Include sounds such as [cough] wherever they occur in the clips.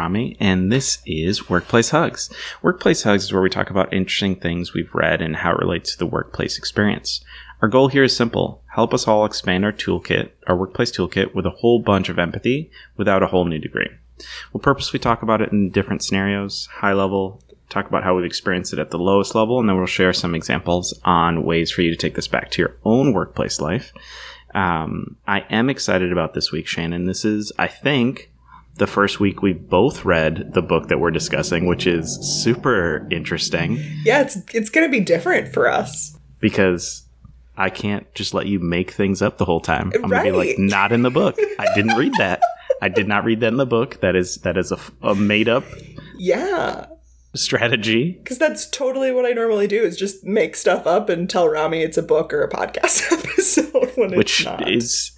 Rami, and this is Workplace Hugs. Workplace Hugs is where we talk about interesting things we've read and how it relates to the workplace experience. Our goal here is simple help us all expand our toolkit, our workplace toolkit, with a whole bunch of empathy without a whole new degree. We'll purposely talk about it in different scenarios, high level, talk about how we've experienced it at the lowest level, and then we'll share some examples on ways for you to take this back to your own workplace life. Um, I am excited about this week, Shannon. This is, I think, the first week we both read the book that we're discussing, which is super interesting. Yeah, it's it's going to be different for us because I can't just let you make things up the whole time. I'm right. gonna be like, not in the book. I didn't read that. I did not read that in the book. That is that is a, a made up. Yeah strategy. Because that's totally what I normally do is just make stuff up and tell Rami it's a book or a podcast [laughs] episode when Which it's not. is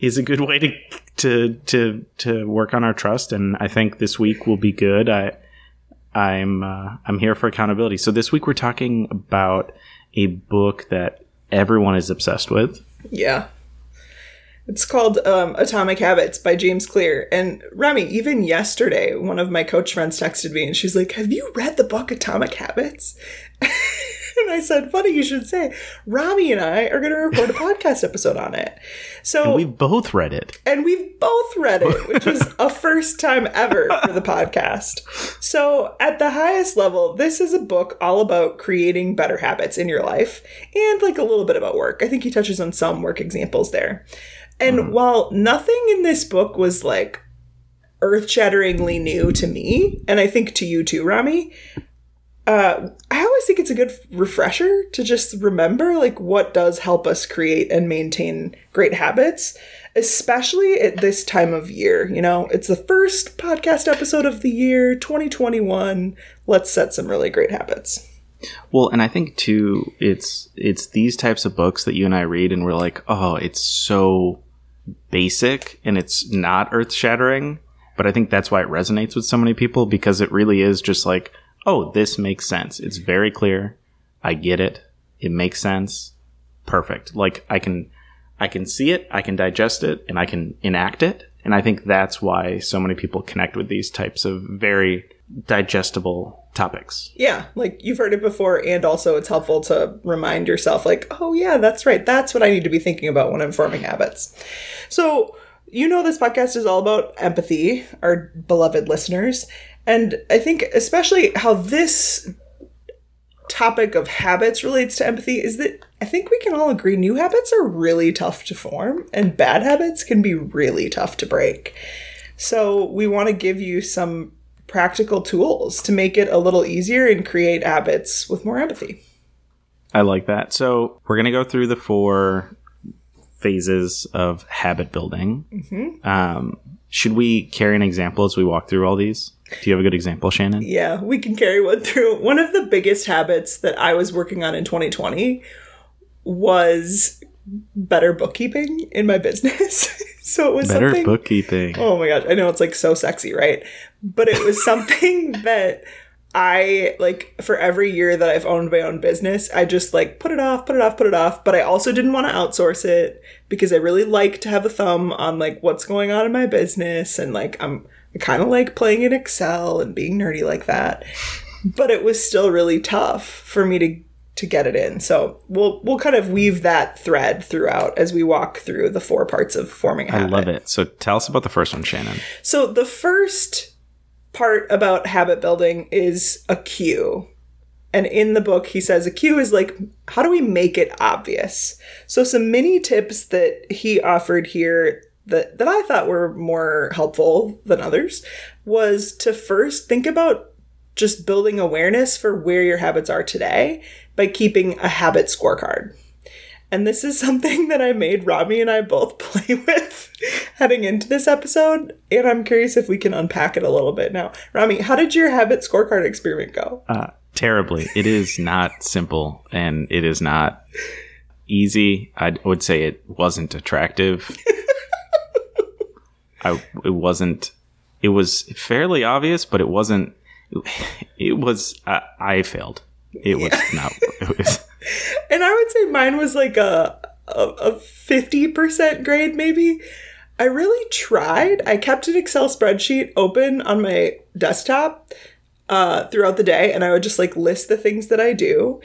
is a good way to to to to work on our trust and I think this week will be good. I I'm uh, I'm here for accountability. So this week we're talking about a book that everyone is obsessed with. Yeah. It's called um, Atomic Habits by James Clear. And Rami, even yesterday, one of my coach friends texted me and she's like, Have you read the book Atomic Habits? [laughs] [laughs] and I said, Funny you should say. Rami and I are going to record a [laughs] podcast episode on it. So and we've both read it. And we've both read it, which is [laughs] a first time ever for the podcast. So, at the highest level, this is a book all about creating better habits in your life and like a little bit about work. I think he touches on some work examples there. And mm. while nothing in this book was like earth shatteringly new to me, and I think to you too, Rami, uh, I always think it's a good refresher to just remember like what does help us create and maintain great habits, especially at this time of year. You know, it's the first podcast episode of the year, 2021. Let's set some really great habits. Well, and I think too, it's it's these types of books that you and I read, and we're like, oh, it's so basic and it's not earth shattering. But I think that's why it resonates with so many people because it really is just like, oh, this makes sense. It's very clear. I get it. It makes sense. Perfect. Like I can, I can see it, I can digest it, and I can enact it. And I think that's why so many people connect with these types of very digestible topics. Yeah, like you've heard it before, and also it's helpful to remind yourself, like, oh, yeah, that's right. That's what I need to be thinking about when I'm forming habits. So, you know, this podcast is all about empathy, our beloved listeners. And I think, especially how this topic of habits relates to empathy is that I think we can all agree new habits are really tough to form and bad habits can be really tough to break. So, we want to give you some practical tools to make it a little easier and create habits with more empathy. I like that. So, we're going to go through the four phases of habit building. Mm-hmm. Um, should we carry an example as we walk through all these? Do you have a good example, Shannon? Yeah, we can carry one through. One of the biggest habits that I was working on in 2020 was better bookkeeping in my business. [laughs] so it was better something, bookkeeping. Oh my gosh, I know it's like so sexy, right? But it was something [laughs] that I like for every year that I've owned my own business, I just like put it off, put it off, put it off. But I also didn't want to outsource it because I really like to have a thumb on like what's going on in my business and like I'm I kind of like playing in Excel and being nerdy like that. But it was still really tough for me to to get it in. So we'll we'll kind of weave that thread throughout as we walk through the four parts of forming a habit. I love it. So tell us about the first one, Shannon. So the first part about habit building is a cue. And in the book, he says a cue is like, how do we make it obvious? So, some mini tips that he offered here that, that I thought were more helpful than others was to first think about just building awareness for where your habits are today by keeping a habit scorecard. And this is [laughs] something that I made Rami and I both [laughs] play with heading into this episode. And I'm curious if we can unpack it a little bit now. Rami, how did your habit scorecard experiment go? Uh, terribly. It is not simple and it is not easy. I would say it wasn't attractive. [laughs] I, it wasn't, it was fairly obvious, but it wasn't, it was, uh, I failed. It was not. It was. [laughs] and I would say mine was like a a fifty percent grade, maybe. I really tried. I kept an Excel spreadsheet open on my desktop uh, throughout the day and I would just like list the things that I do.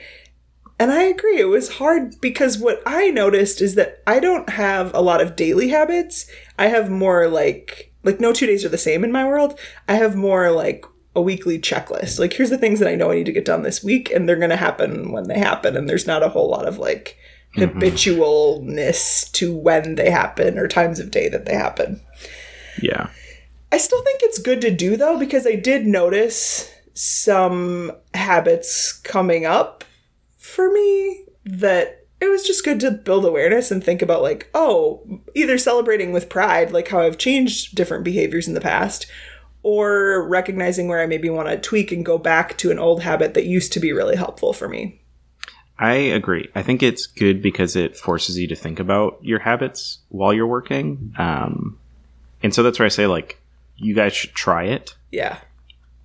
And I agree, it was hard because what I noticed is that I don't have a lot of daily habits. I have more like, like no two days are the same in my world. I have more like a weekly checklist. Like, here's the things that I know I need to get done this week, and they're going to happen when they happen. And there's not a whole lot of like mm-hmm. habitualness to when they happen or times of day that they happen. Yeah. I still think it's good to do though, because I did notice some habits coming up for me that it was just good to build awareness and think about like oh either celebrating with pride like how i've changed different behaviors in the past or recognizing where i maybe want to tweak and go back to an old habit that used to be really helpful for me. I agree. I think it's good because it forces you to think about your habits while you're working. Um, and so that's where i say like you guys should try it. Yeah.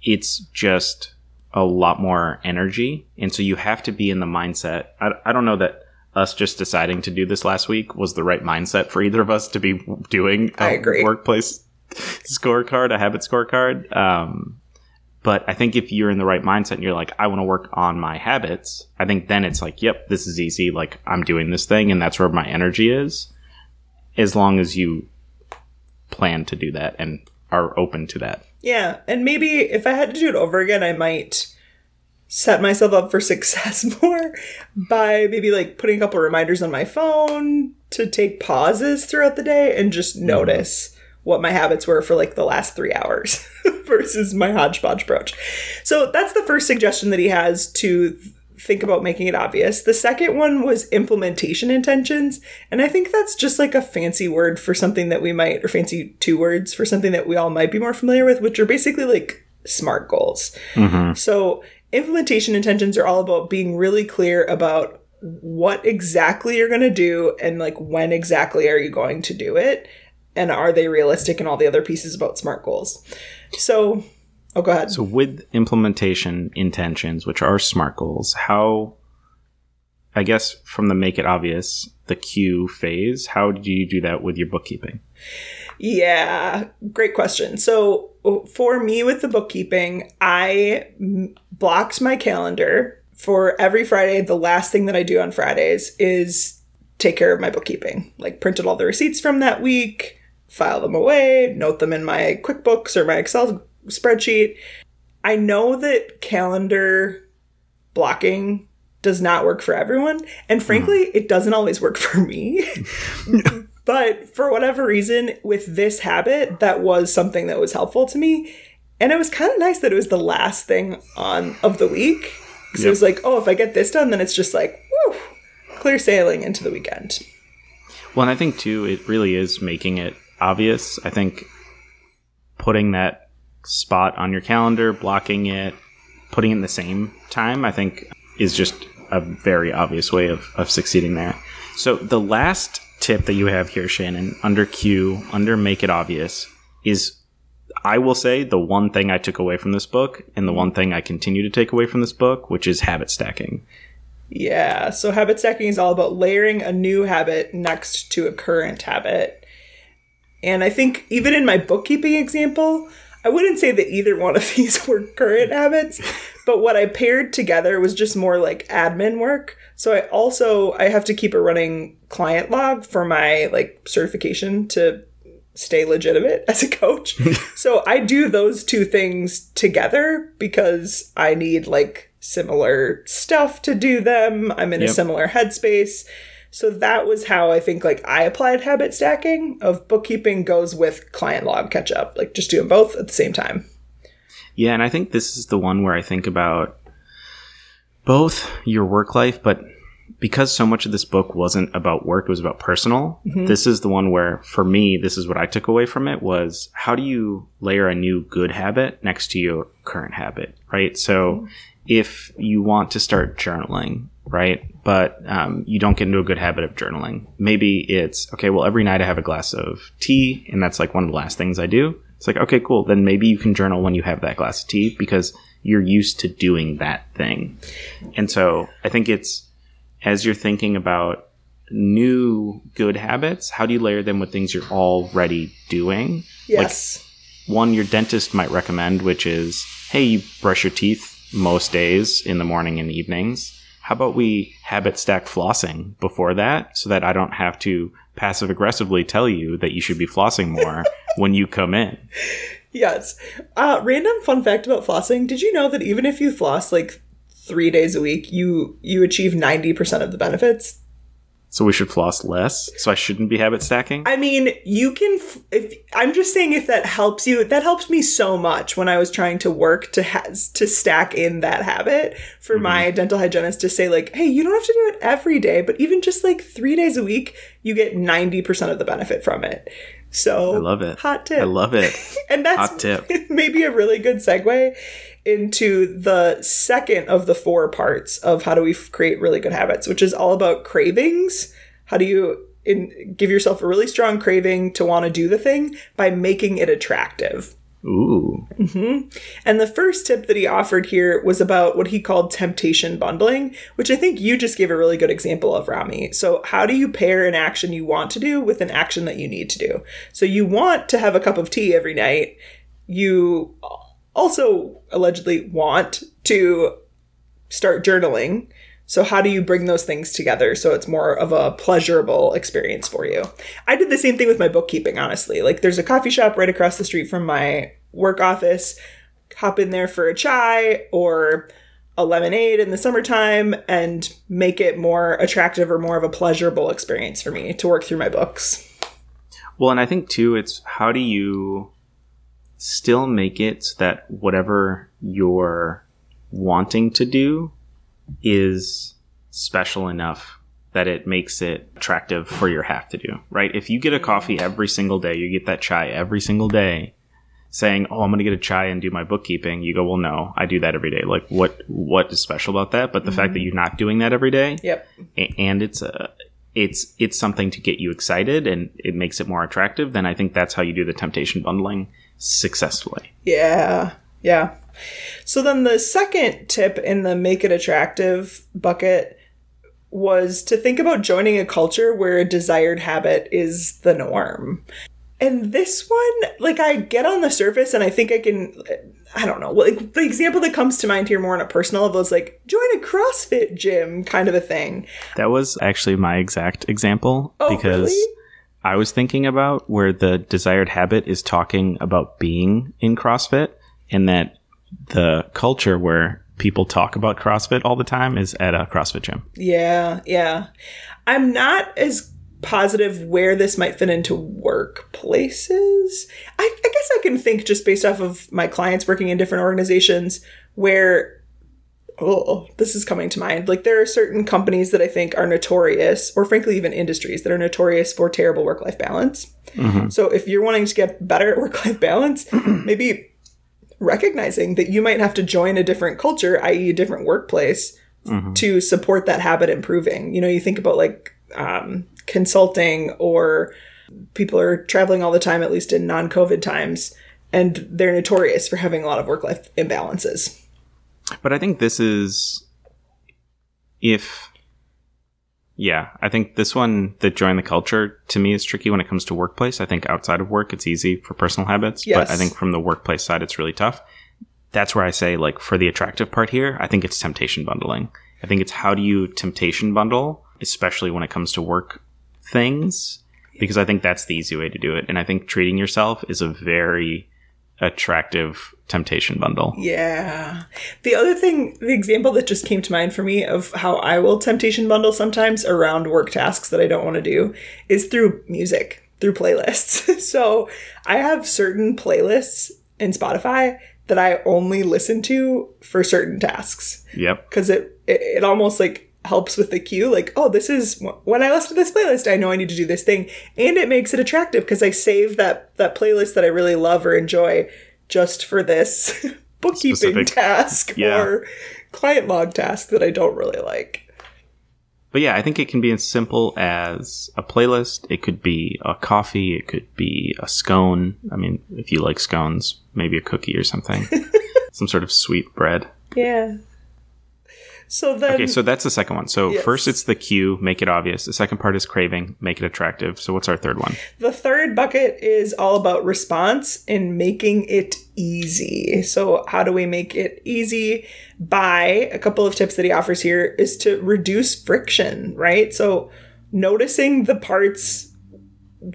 It's just a lot more energy. And so you have to be in the mindset. I, I don't know that us just deciding to do this last week was the right mindset for either of us to be doing a I agree. workplace scorecard, a habit scorecard. Um, but I think if you're in the right mindset and you're like, I want to work on my habits, I think then it's like, yep, this is easy. Like I'm doing this thing and that's where my energy is. As long as you plan to do that and are open to that. Yeah, and maybe if I had to do it over again, I might set myself up for [laughs] success more by maybe like putting a couple reminders on my phone to take pauses throughout the day and just mm-hmm. notice mm-hmm. what my habits were for like the last three hours [laughs] versus my hodgepodge approach. So that's the first suggestion that he has to think about making it obvious. The second one was implementation intentions. And I think that's just like a fancy word for something that we might, or fancy two words for something that we all might be more familiar with, which are basically like SMART goals. Mm-hmm. So implementation intentions are all about being really clear about what exactly you're going to do and like when exactly are you going to do it and are they realistic and all the other pieces about smart goals so Oh, go ahead. So, with implementation intentions, which are SMART goals, how, I guess, from the make it obvious, the cue phase, how do you do that with your bookkeeping? Yeah, great question. So, for me with the bookkeeping, I blocked my calendar for every Friday. The last thing that I do on Fridays is take care of my bookkeeping, like printed all the receipts from that week, file them away, note them in my QuickBooks or my Excel spreadsheet. I know that calendar blocking does not work for everyone. And frankly, mm. it doesn't always work [laughs] for me. but for whatever reason, with this habit, that was something that was helpful to me. And it was kind of nice that it was the last thing on of the week. Because yep. it was like, oh, if I get this done, then it's just like, whew, clear sailing into the weekend. Well, and I think too, it really is making it obvious. I think putting that spot on your calendar, blocking it, putting it in the same time, I think is just a very obvious way of, of succeeding there. So the last tip that you have here, Shannon, under cue, under make it obvious, is I will say the one thing I took away from this book and the one thing I continue to take away from this book, which is habit stacking. Yeah, so habit stacking is all about layering a new habit next to a current habit. And I think even in my bookkeeping example, I wouldn't say that either one of [laughs] these were current habits, but what I paired together was just more like admin work. So I also I have to keep a running client log for my like certification to stay legitimate [laughs] as a coach. [laughs] so I do those two things together because I need like similar stuff to do them. I'm in yep. a similar headspace. So that was how I think like I applied habit stacking of bookkeeping goes with client log catch up, like just doing both at the same time. Yeah, and I think this is the one where I think about both your work life, but because so much of this book wasn't about work, it was about personal. Mm-hmm. This is the one where, for me, this is what I took away from it was how do you layer a new good habit next to your current habit, right? So mm-hmm. if you want to start journaling, right? But um, you don't get into a good habit of journaling. Maybe it's okay. Well, every night I have a glass of tea, and that's like one of the last things I do. It's like okay, cool. Then maybe you can journal when you have that glass of tea because you're used to doing that thing. And so I think it's as you're thinking about new good habits, how do you layer them with things you're already doing? Yes. one your dentist might recommend, which is, hey, you brush your teeth most days in the morning and evenings. How about we habit stack flossing before that so that I don't have to passive aggressively tell you that you should be flossing more [laughs] when you come in? Yes. Uh, random fun fact about flossing. Did you know that even if you floss like three days a week, you you achieve 90% of the benefits? So we should floss less. So I shouldn't be habit stacking. I mean, you can. f- If I'm just saying, if that helps you, that helps me so much when I was trying to work to has to stack in that habit for mm-hmm. my dental hygienist to say like, hey, you don't have to do it every day, but even just like three days a week, you get ninety percent of the benefit from it. So I love it. Hot tip. I love it. [laughs] and that's Hot tip. [laughs] maybe a really good segue into the second of the four parts of how do we create really good habits, which is all about cravings. How do you in, give yourself a really strong craving to want to do the thing by making it attractive? Ooh. Mm-hmm. And the first tip that he offered here was about what he called temptation bundling, which I think you just gave a really good example of, Rami. So, how do you pair an action you want to do with an action that you need to do? So, you want to have a cup of tea every night. You also allegedly want to start journaling. So, how do you bring those things together so it's more of a pleasurable experience for you? I did the same thing with my bookkeeping, honestly. Like, there's a coffee shop right across the street from my work office. Hop in there for a chai or a lemonade in the summertime and make it more attractive or more of a pleasurable experience for me to work through my books. Well, and I think too, it's how do you still make it so that whatever you're wanting to do is special enough that it makes it attractive for your have to do, right? If you get a coffee every single day, you get that chai every single day, saying, "Oh, I'm going to get a chai and do my bookkeeping." You go, "Well, no, I do that every day." Like, what what is special about that? But the fact that mm-hmm. you're not doing that every day, Yep. and it's a it's it's something to get you excited and it makes it more attractive then i think that's how you do the temptation bundling successfully Yeah. Yeah. So then the second tip in the make it attractive bucket was to think about joining a culture where a desired habit is the norm. And this one, like I get on the surface and I think I can I don't know. Like the example that comes to mind here more on a personal level is like join a CrossFit gym kind of a thing. that was actually my exact example Oh, because really? I was thinking about where the desired habit is talking about being in crossfit and that the culture where people talk about crossfit all the time is at a crossfit gym Yeah, yeah. I'm not as positive where this might fit into workplaces. I, I guess I can think just based off of my clients working in different organizations where, oh, this is coming to mind. Like there are certain companies that I think are notorious, or frankly, even industries that are notorious for terrible work life balance. So if you're wanting to get better at work life balance, [clears throat] maybe recognizing that you might have to join a different culture, i.e., a different workplace, to support that habit improving. You know, you think about like um, consulting or people are traveling all the time, at least in non COVID times, and they're notorious for having a lot of work life imbalances. But I think this is if yeah, I think this one that join the culture to me is tricky when it comes to workplace. I think outside of work it's easy for personal habits, but I think from the workplace side it's really tough. That's where I say like for the attractive part here, I think it's temptation bundling. I think it's how do you temptation bundle, especially when it comes to work things, because I think that's the easy way to do it. And I think treating yourself is a very attractive temptation bundle. Yeah. The other thing, the example that just came to mind for me of how I will temptation bundle sometimes around work tasks that I don't want to do is through music, through playlists. [laughs] so I have certain playlists in Spotify that I only listen to for certain tasks Yep. because it, it it almost like helps with the cue like oh this is when i listen to this playlist i know i need to do this thing and it makes it attractive because i save that that playlist that i really love or enjoy just for this [laughs] bookkeeping Specific. task Yeah. or client log task that i don't really like But yeah, I think it can be as simple as a playlist. It could be a coffee. It could be a scone. I mean, if you like scones, maybe a cookie or something. [laughs] Some sort of sweet bread. yeah So then, Okay, so that's the second one. So Yes. first it's the cue, make it obvious. The second part is craving, make it attractive. So what's our third one? the third bucket is all about response and making it easy. So, how do we make it easy? By a couple of tips that he offers here is to reduce friction, right? So, noticing the parts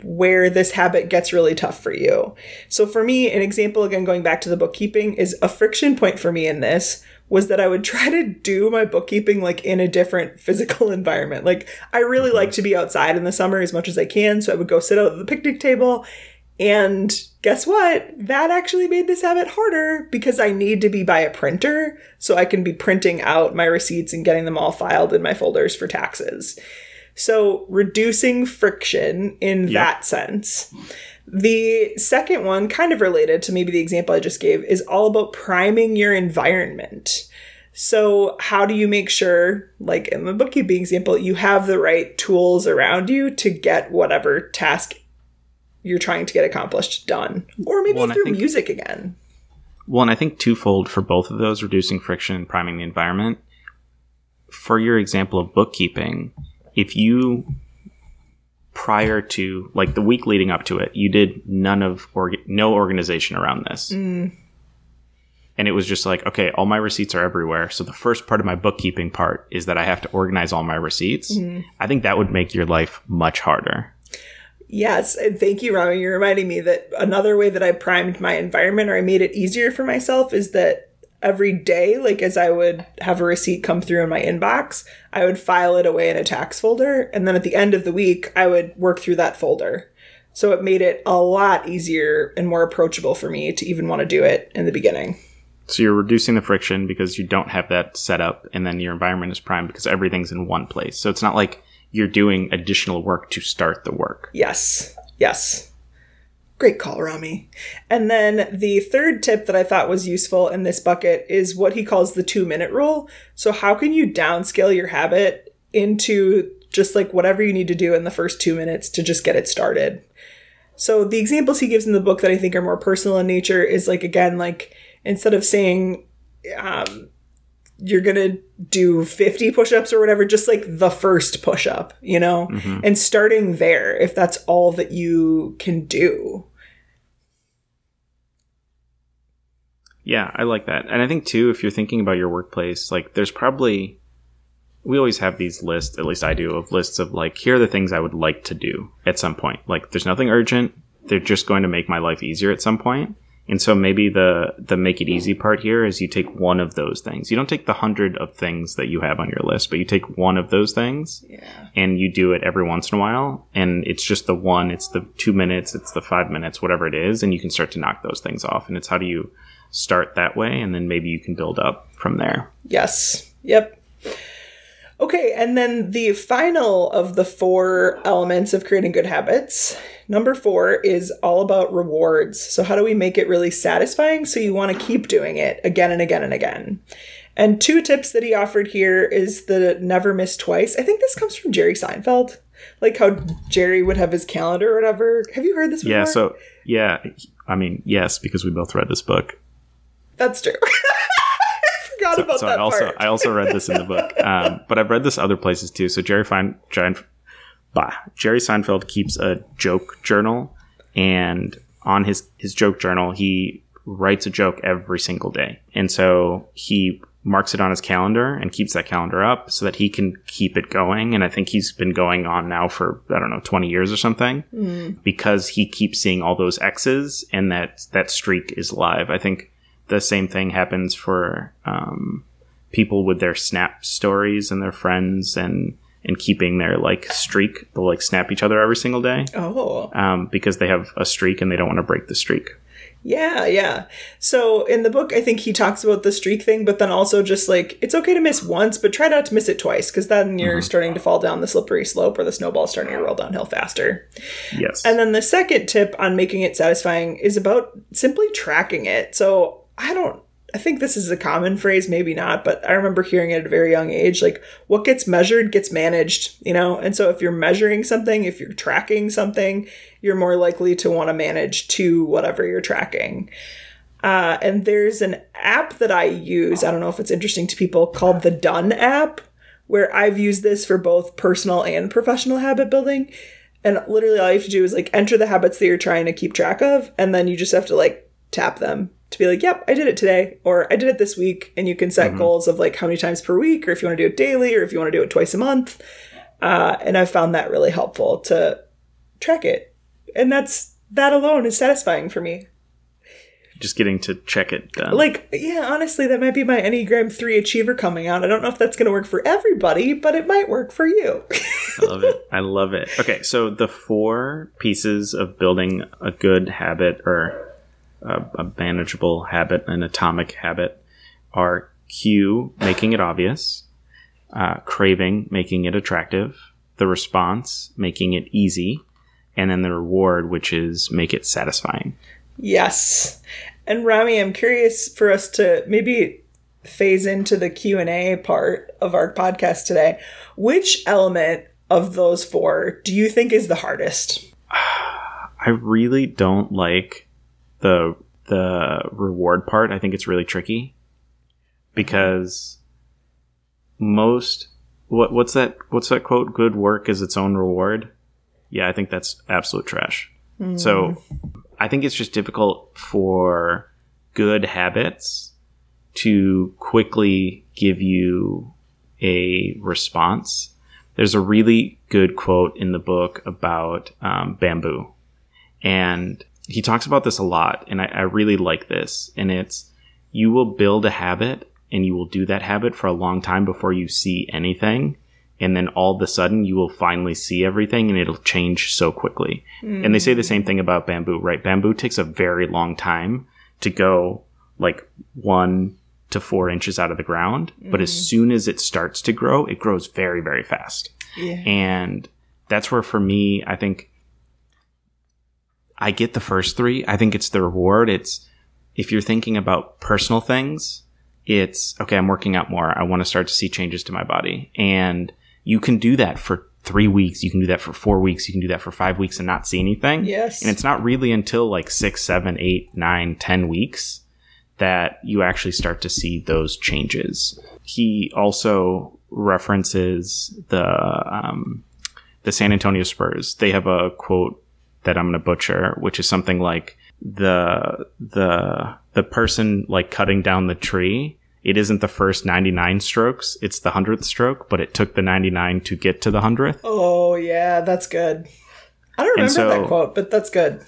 where this habit gets really tough for you. So for me, an example again going back to the bookkeeping is a friction point for me in this was that I would try to do my bookkeeping like in a different physical [laughs] environment. Like I really mm-hmm. like to be outside in the summer as much as I can, so I would go sit out at the picnic table and guess what? That actually made this habit harder because I need to be by a printer so I can be printing out my receipts and getting them all filed in my folders for taxes. So, reducing friction in that sense. The second one, kind of related to maybe the example I just gave, is all about priming your environment. So, how do you make sure, like in the bookkeeping example, you have the right tools around you to get whatever task you're trying to get accomplished done? Or maybe Well, through think- music again. Well, and I think twofold for both of those, reducing friction and priming the environment. For your example of bookkeeping, if you prior to like the week leading up to it, you did none of or no organization around this. Mm. And it was just like, okay, all my receipts are everywhere. So the first part of my bookkeeping part is that I have to organize all my receipts. Mm-hmm. I think that would make your life much harder. Yes, and thank you, Rami. You're reminding me that another way that I primed my environment or I made it easier for myself is that every day, like as I would have a receipt come through in my inbox, I would file it away in a tax folder. And then at the end of the week, I would work through that folder. So it made it a lot easier and more approachable for me to even want to do it in the beginning. So you're reducing the friction because you don't have that set up, and then your environment is primed because everything's in one place. So it's not like you're doing additional work to start the work. Yes. Yes. Great call, Rami. And then the third tip that I thought was useful in this bucket is what he calls the two minute rule. So, how can you downscale your habit into just like whatever you need to do in the first two minutes to just get it started? So, the examples he gives in the book that I think are more personal in nature is like, again, like instead of saying, um, you're gonna do 50 push-ups or whatever just like the first push-up you know and starting there if that's all that you can do Yeah, I like that. And I think too, if you're thinking about your workplace, like there's probably we always have these lists, at least I do, of lists of like here are the things I would like to do at some point. Like there's nothing urgent. They're just going to make my life easier at some point. And so maybe the the make it easy part here is you take one of those things. You don't take the hundred of things that you have on your list, but you take one of those things yeah and you do it every once in a while. And it's just the one, it's the two minutes, it's the five minutes, whatever it is, and you can start to knock those things off. And it's how do you start that way, and then maybe you can build up from there. yes. Yep. Okay and then the final of the four elements of creating good habits. Number four is all about rewards. So how do we make it really satisfying? So you want to keep doing it again and again and again. And two tips that he offered here is the never miss twice. I think this comes from jerry seinfeld like how jerry would have his calendar or whatever. Have you heard this before? Yeah. So yeah, I mean yes, because we both read this book. That's true. [laughs] I forgot So, about so that I also part. I also read this in the book, [laughs] um, but I've read this other places too. So Jerry Fine, Giant, bah, Jerry Seinfeld keeps a joke journal, and on his his joke journal, he writes a joke every single day, and so he marks it on his calendar and keeps that calendar up so that he can keep it going. And I think he's been going on now for I don't know twenty years or something because he keeps seeing all those X's and that that streak is live. I think the same thing happens for um, people with their snap stories and their friends and and keeping their like streak. They'll like snap each other every single day oh, um, because they have a streak and they don't want to break the streak. yeah, yeah. So in the book, I think he talks about the streak thing, but then also just like it's okay to miss once, but try not to miss it twice because then you're starting to fall down the slippery slope or the snowball's starting to roll downhill faster. Yes. And then the second tip on making it satisfying is about simply tracking it. So I don't, I think this is a common phrase, maybe not, but I remember hearing it at a very young age like, what gets measured gets managed, you know? And so if you're measuring something, if you're tracking something, you're more likely to want to manage to whatever you're tracking. Uh, and there's an app that I use. I don't know if it's interesting to people called the Done app, where I've used this for both personal and professional habit building. And literally all you have to do is like enter the habits that you're trying to keep track of, and then you just have to like tap them to be like, yep, I did it today, or I did it this week. And you can set goals of like how many times per week, or if you want to do it daily, or if you want to do it twice a month. Uh, and I've found that really helpful to track it. And that's that alone is satisfying for me. Just getting to check it done. Like, yeah, honestly, that might be my Enneagram 3 achiever coming out. I don't know if that's going to work for everybody, but it might work for you. [laughs] I love it. I love it. Okay, so the four pieces of building a good habit or a, a manageable habit, an atomic habit, are cue, making it obvious, uh, craving, making it attractive, the response, making it easy, and then the reward, which is make it satisfying. yes. And Rami, I'm curious for us to maybe phase into the Q&A part of our podcast today. Which element of those four do you think is the hardest? [sighs] I really don't like the the reward part. I think it's really tricky because most what what's that what's that quote? Good work is its own reward. Yeah, I think that's absolute trash. So I think it's just difficult for good habits to quickly give you a response. There's a really good quote in the book about um, bamboo. And he talks about this a lot. And I, I really like this. And it's you will build a habit and you will do that habit for a long time before you see anything. And then all of a sudden you will finally see everything and it'll change so quickly. And they say the same thing about bamboo, right? Bamboo takes a very long time to go like one to four inches out of the ground. But as mm. soon as it starts to grow, it grows very, very fast. Yeah. And that's where for me, I think I get the first three. I think it's the reward. It's if you're thinking about personal things, it's okay, I'm working out more. I want to start to see changes to my body. And you can do that for three weeks. You can do that for four weeks. You can do that for five weeks and not see anything. Yes. And it's not really until like six, seven, eight, nine, ten weeks that you actually start to see those changes. He also references the um, the San Antonio Spurs. They have a quote that I'm going to butcher, which is something like the the the person like cutting down the tree. It isn't the first 99 strokes; it's the hundredth stroke, but it took the 99 to get to the hundredth. Oh, yeah, that's good. I don't remember so- that quote, but that's good.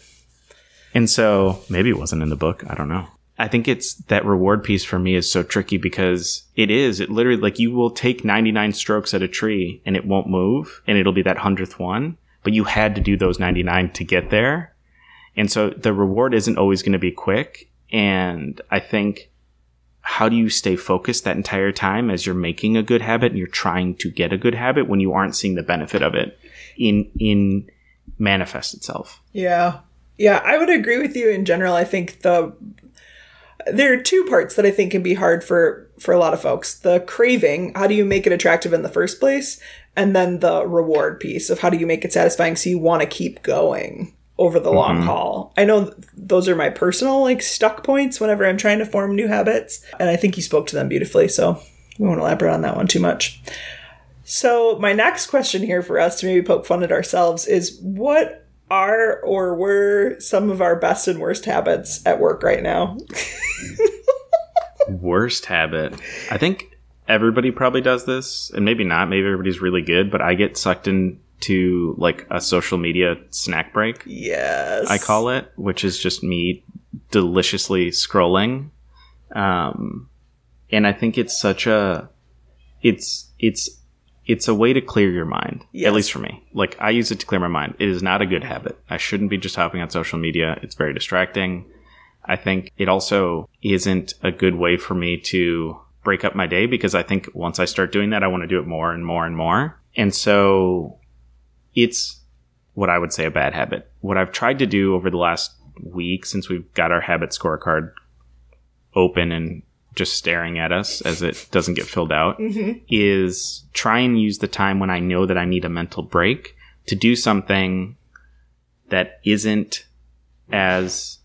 And so maybe it wasn't in the book. I don't know. I think it's that reward piece for me is so tricky because it is. It literally, like, you will take 99 strokes at a tree and it won't move and it'll be that 100th one, but you had to do those 99 to get there. And so the reward isn't always going to be quick. And I think how do you stay focused that entire time as you're making a good habit and you're trying to get a good habit when you aren't seeing the benefit of it in, in manifest itself? Yeah. Yeah, I would agree with you in general. I think the there are two parts that I think can be hard for for a lot of folks. The craving, how do you make it attractive in the first place? And then the reward piece of how do you make it satisfying so you want to keep going over the long mm-hmm. haul. I know th- those are my personal like stuck points whenever I'm trying to form new habits, and I think you spoke to them beautifully, so we won't elaborate on that one too much. So, my next question here for us to maybe poke fun at ourselves is what are or were some of our best and worst habits at work right now? [laughs] Worst habit. I think everybody probably does this, and maybe not. Maybe everybody's really good, but I get sucked into like a social media snack break, yes. I call it, which is just me deliciously scrolling. Um, and I think it's such a, it's, it's, it's a way to clear your mind, Yes. at least for me. Like I use it to clear my mind. It is not a good habit. I shouldn't be just hopping on social media. It's very distracting. I think it also isn't a good way for me to break up my day because I think once I start doing that, I want to do it more and more and more. And so it's what I would say a bad habit. What I've tried to do over the last week since we've got our habit scorecard open and just staring at us as it doesn't get filled out [laughs] mm-hmm. is try and use the time when I know that I need a mental break to do something that isn't as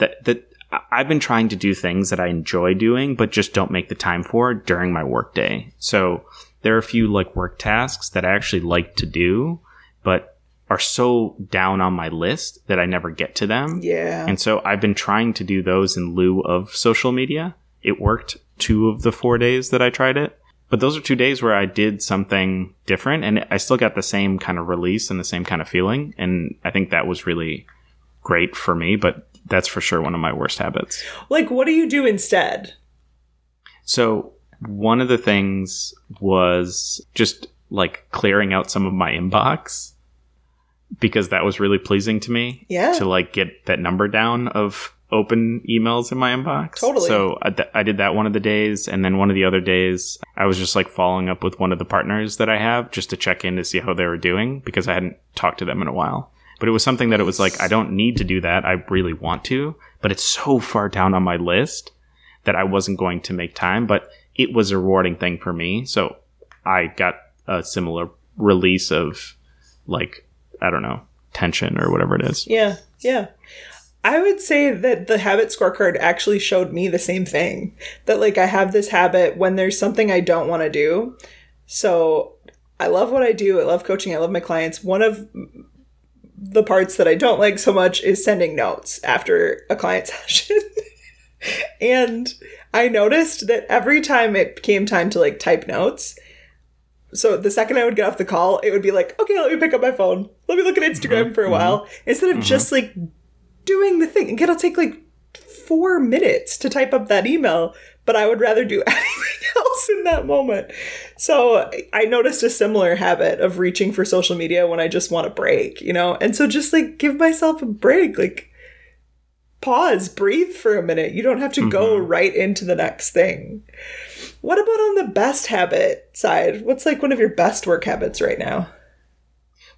that that I've been trying to do things that I enjoy doing, but just don't make the time for during my workday. So there are a few like work tasks that I actually like to do, but are so down on my list that I never get to them. Yeah. And so I've been trying to do those in lieu of social media. It worked two of the four days that I tried it. But those are two days where I did something different and I still got the same kind of release and the same kind of feeling. And I think that was really great for me, but that's for sure one of my worst habits. like, what do you do instead? So one of the things was just like clearing out some of my inbox because that was really pleasing to me. Yeah. To like get that number down of open emails in my inbox. Totally. So I, th- I did that one of the days, and then one of the other days I was just like following up with one of the partners that I have just to check in to see how they were doing because I hadn't talked to them in a while. But it was something that it was like I don't need to do that. I really want to, but it's so far down on my list that I wasn't going to make time. But it was a rewarding thing for me, so I got a similar release of like I don't know tension or whatever it is. Yeah. Yeah. I would say that the habit scorecard actually showed me the same thing. That like I have this habit when there's something I don't want to do. So I love what I do. I love coaching. I love my clients. One of the parts that I don't like so much is sending notes after a client [laughs] session. and I noticed that every time it came time to like type notes, so the second I would get off the call, it would be like, okay, let me pick up my phone. Let me look at Instagram mm-hmm. for a while. Mm-hmm. Instead of mm-hmm. just like doing the thing. It'll take like four minutes to type up that email, but I would rather do [laughs] anything else in that moment. So I noticed a similar habit of reaching for social media when I just want a break, you know? And so just like give myself a break, like pause, breathe for a minute. You don't have to go mm-hmm. right into the next thing. What about on the best habit side? What's like one of your best work habits right now?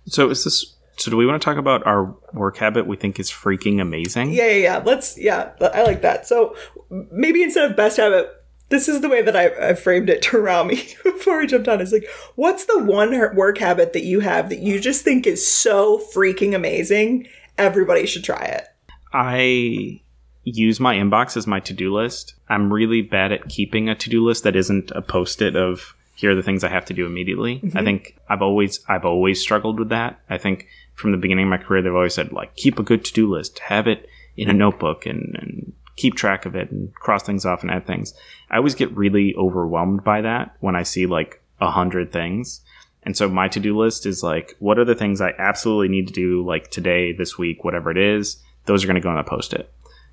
So is this? So do we want to talk about our work habit? We think is freaking amazing. Yeah, yeah, yeah. Let's, yeah, I like that. So maybe instead of best habit, this is the way that I, I framed it [laughs] to Rami before we jumped on. Is like, what's the one work habit that you have that you just think is so freaking amazing? Everybody should try it. I use my inbox as my to-do list. I'm really bad at keeping a to-do list that isn't a post-it of here are the things I have to do immediately. I mm-hmm. think I've always I've always struggled with that. I think from the beginning of my career they've always said like keep a good to-do list, have it in a mm-hmm. notebook and, and keep track of it and cross things off and add things. I always get really overwhelmed by that when I see like a hundred things. And so my to-do list is like, what are the things I absolutely need to do like today, this week, whatever it is. Those are going to go on the post-it.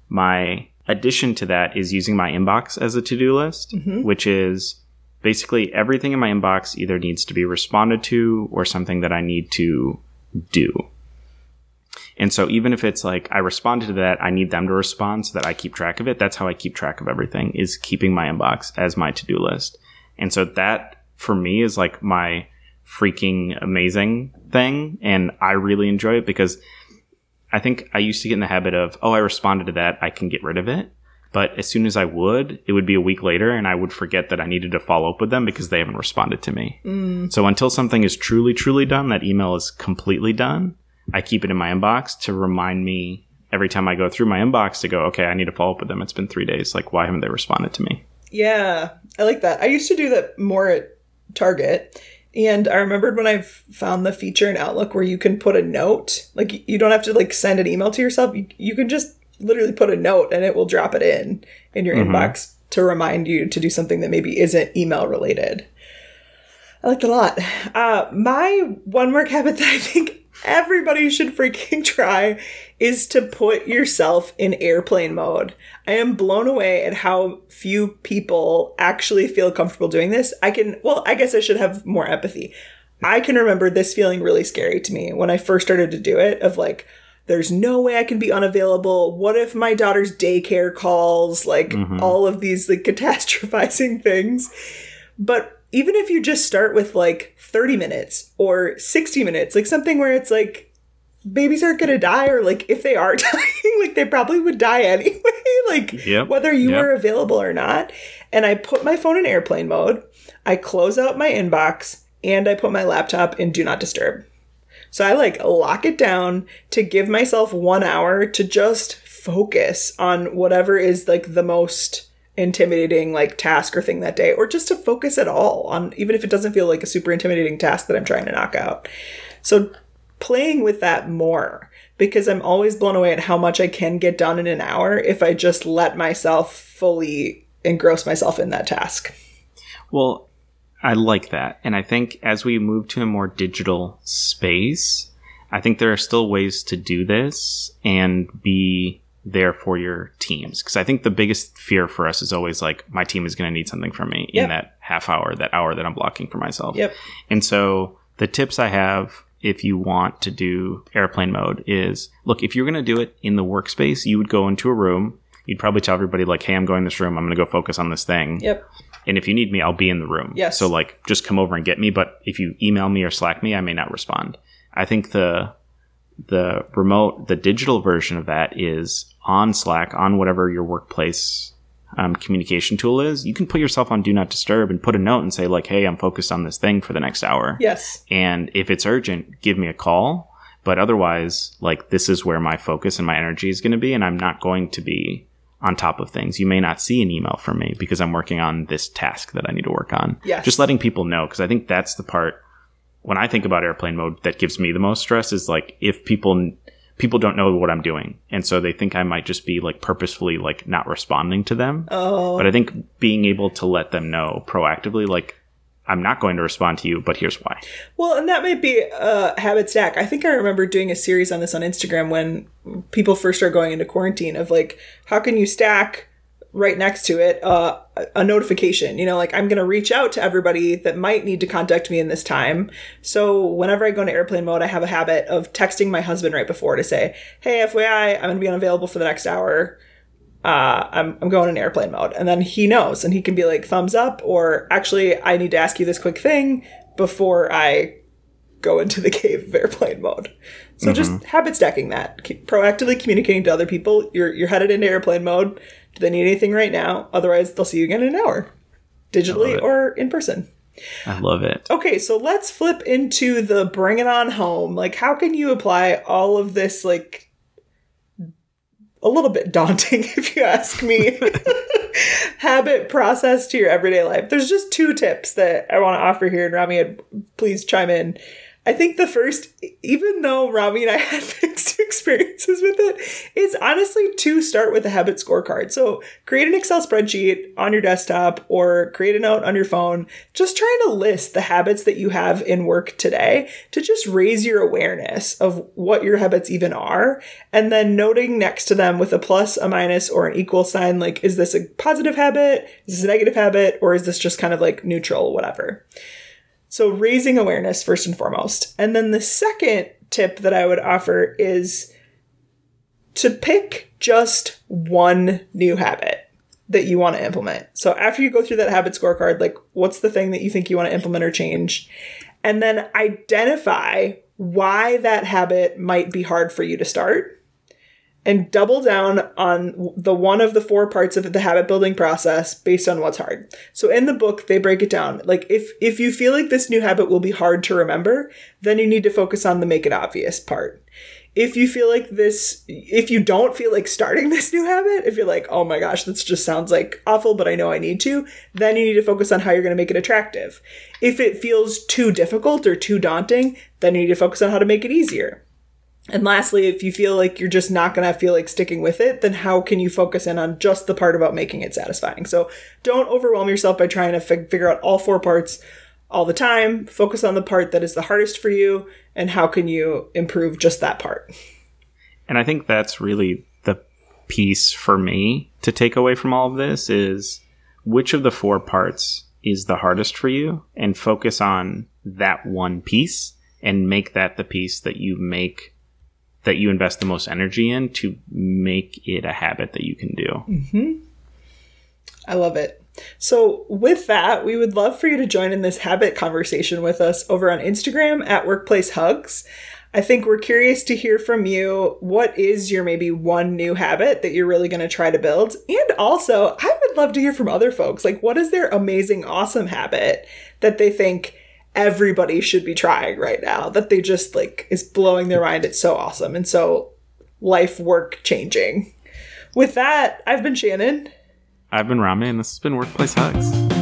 My addition to that is using my inbox as a to-do list, mm-hmm. which is basically everything in my inbox either needs to be responded to or something that I need to do. And so even if it's like I responded to that, I need them to respond so that I keep track of it. That's how I keep track of everything is keeping my inbox as my to-do list. And so that for me is like my freaking amazing thing. And I really enjoy it because I think I used to get in the habit of, oh, I responded to that. I can get rid of it. But as soon as I would, it would be a week later and I would forget that I needed to follow up with them because they haven't responded to me. Mm. So until something is truly, truly done, that email is completely done, I keep it in my inbox to remind me every time I go through my inbox to go, okay, I need to follow up with them. It's been three days. Like, why haven't they responded to me? Yeah, I like that. I used to do that more at Target. And I remembered when I found the feature in Outlook where you can put a note. Like you don't have to like send an email to yourself. You, you can just literally put a note and it will drop it in in your inbox to remind you to do something that maybe isn't email related. I liked a lot. Uh, my one work habit [laughs] that I think everybody should freaking [laughs] try is to put yourself in airplane mode. I am blown away at how few people actually feel comfortable doing this. I can, well, I guess I should have more empathy. I can remember this feeling really scary to me when I first started to do it of like, there's no way I can be unavailable. What if my daughter's daycare calls? Like mm-hmm. all of these like [laughs] catastrophizing things. But even if you just start with like 30 minutes or 60 minutes, like something where it's like babies aren't going to die or like if they are [laughs] dying, like they probably would die anyway, [laughs] like Yep. whether you Yep. were available or not. And I put my phone in airplane mode, I close out my inbox, and I put my laptop in do not disturb. So I like lock it down to give myself one hour to just focus on whatever is like the most intimidating like task or thing that day or just to focus at all on even if it doesn't feel like a super intimidating task that I'm trying to knock out. So playing with that more because I'm always blown away at how much I can get done in an hour if I just let myself fully engross myself in that task. Well, I like that. And I think as we move to a more digital space, I think there are still ways to do this and be there for your teams. Because I think the biggest fear for us is always like, my team is going to need something from me Yep. in that half hour, that hour that I'm blocking for myself. Yep. And so the tips I have if you want to do airplane mode is look, if you're going to do it in the workspace, you would go into a room. You'd probably tell everybody, like, hey, I'm going this room. I'm going to go focus on this thing. Yep. And if you need me, I'll be in the room. Yes. So, like, just come over and get me. But if you email me or Slack me, I may not respond. I think the the remote, the digital version of that is on Slack, on whatever your workplace um, communication tool is. You can put yourself on Do Not Disturb and put a note and say, like, hey, I'm focused on this thing for the next hour. Yes. And if it's urgent, give me a call. But otherwise, like, this is where my focus and my energy is going to be. And I'm not going to be on top of things. You may not see an email from me because I'm working on this task that I need to work on. Yes. Just letting people know. Cause I think that's the part when I think about airplane mode that gives me the most stress is like if people, people don't know what I'm doing. And so they think I might just be like purposefully like not responding to them. Oh. But I think being able to let them know proactively, like, I'm not going to respond to you, but here's why. Well, and that might be a habit stack. I think I remember doing a series on this on Instagram when people first started going into quarantine of like, how can you stack right next to it uh, a notification? You know, like I'm going to reach out to everybody that might need to contact me in this time. So whenever I go into airplane mode, I have a habit of texting my husband right before to say, hey, FYI, I'm going to be unavailable for the next hour uh, I'm, I'm going in airplane mode. And then he knows and he can be like, thumbs up, or actually, I need to ask you this quick thing before I go into the [laughs] cave of airplane mode. So just habit stacking that, Keep proactively communicating to other people. You're, you're headed into airplane mode. Do they need anything right now? Otherwise, they'll see you again in an hour, digitally or in person. I love it. Okay, so let's flip into the bring it on home. Like, how can you apply all of this, like, a little bit daunting, [laughs] if you ask me, [laughs] habit process to your everyday life? There's just two tips that I want to offer here, and Rami, please chime in. I think the first, even though Rami and I [laughs] had mixed experiences with it, is honestly to start with a habit scorecard. So create an Excel spreadsheet on your desktop or create a note on your phone, just trying to list the habits that you have in work today to just raise your awareness of what your habits even are. And then noting next to them with a plus, a minus, or an equal sign, like, is this a positive habit? Is this a negative habit? Or is this just kind of like neutral, whatever? So, raising awareness first and foremost. And then the second tip that I would offer is to pick just one new habit that you want to implement. So, after you go through that habit scorecard, like what's the thing that you think you want to implement or change? And then identify why that habit might be hard for you to start and double down on the one of the four parts of the habit building process based on what's hard. So in the book they break it down. Like if if you feel like this new habit will be hard to remember, then you need to focus on the make it obvious part. If you feel like this if you don't feel like starting [laughs] this new habit, if you're like, "Oh my gosh, this just sounds like awful, but I know I need to," then you need to focus on how you're going to make it attractive. If it feels too difficult or too daunting, then you need to focus on how to make it easier. And lastly, if you feel like you're just not going to feel like sticking with it, then how can you focus in on just the part about making it satisfying? So don't overwhelm yourself by trying to fig- figure out all four parts all the time. Focus on the part that is the hardest for you and how can you improve just that part. And I think that's really the piece for me to take away from all of this is which of the four parts is the hardest for you and focus on that one piece and make that the piece that you make that you invest the most energy in to make it a habit that you can do. Mm-hmm. I love it. So, with that, we would love for you to join in this habit conversation with us over on Instagram at Workplace Hugs. I think we're curious to hear from you. What is your maybe one new habit that you're really going to try to build? And also, I would love to hear from other folks. Like, what is their amazing, awesome habit that they think everybody should be trying right now? That they just like is blowing their mind. It's so awesome and so life work changing. With that, I've been Shannon. I've been Rami, and this has been Workplace Hugs.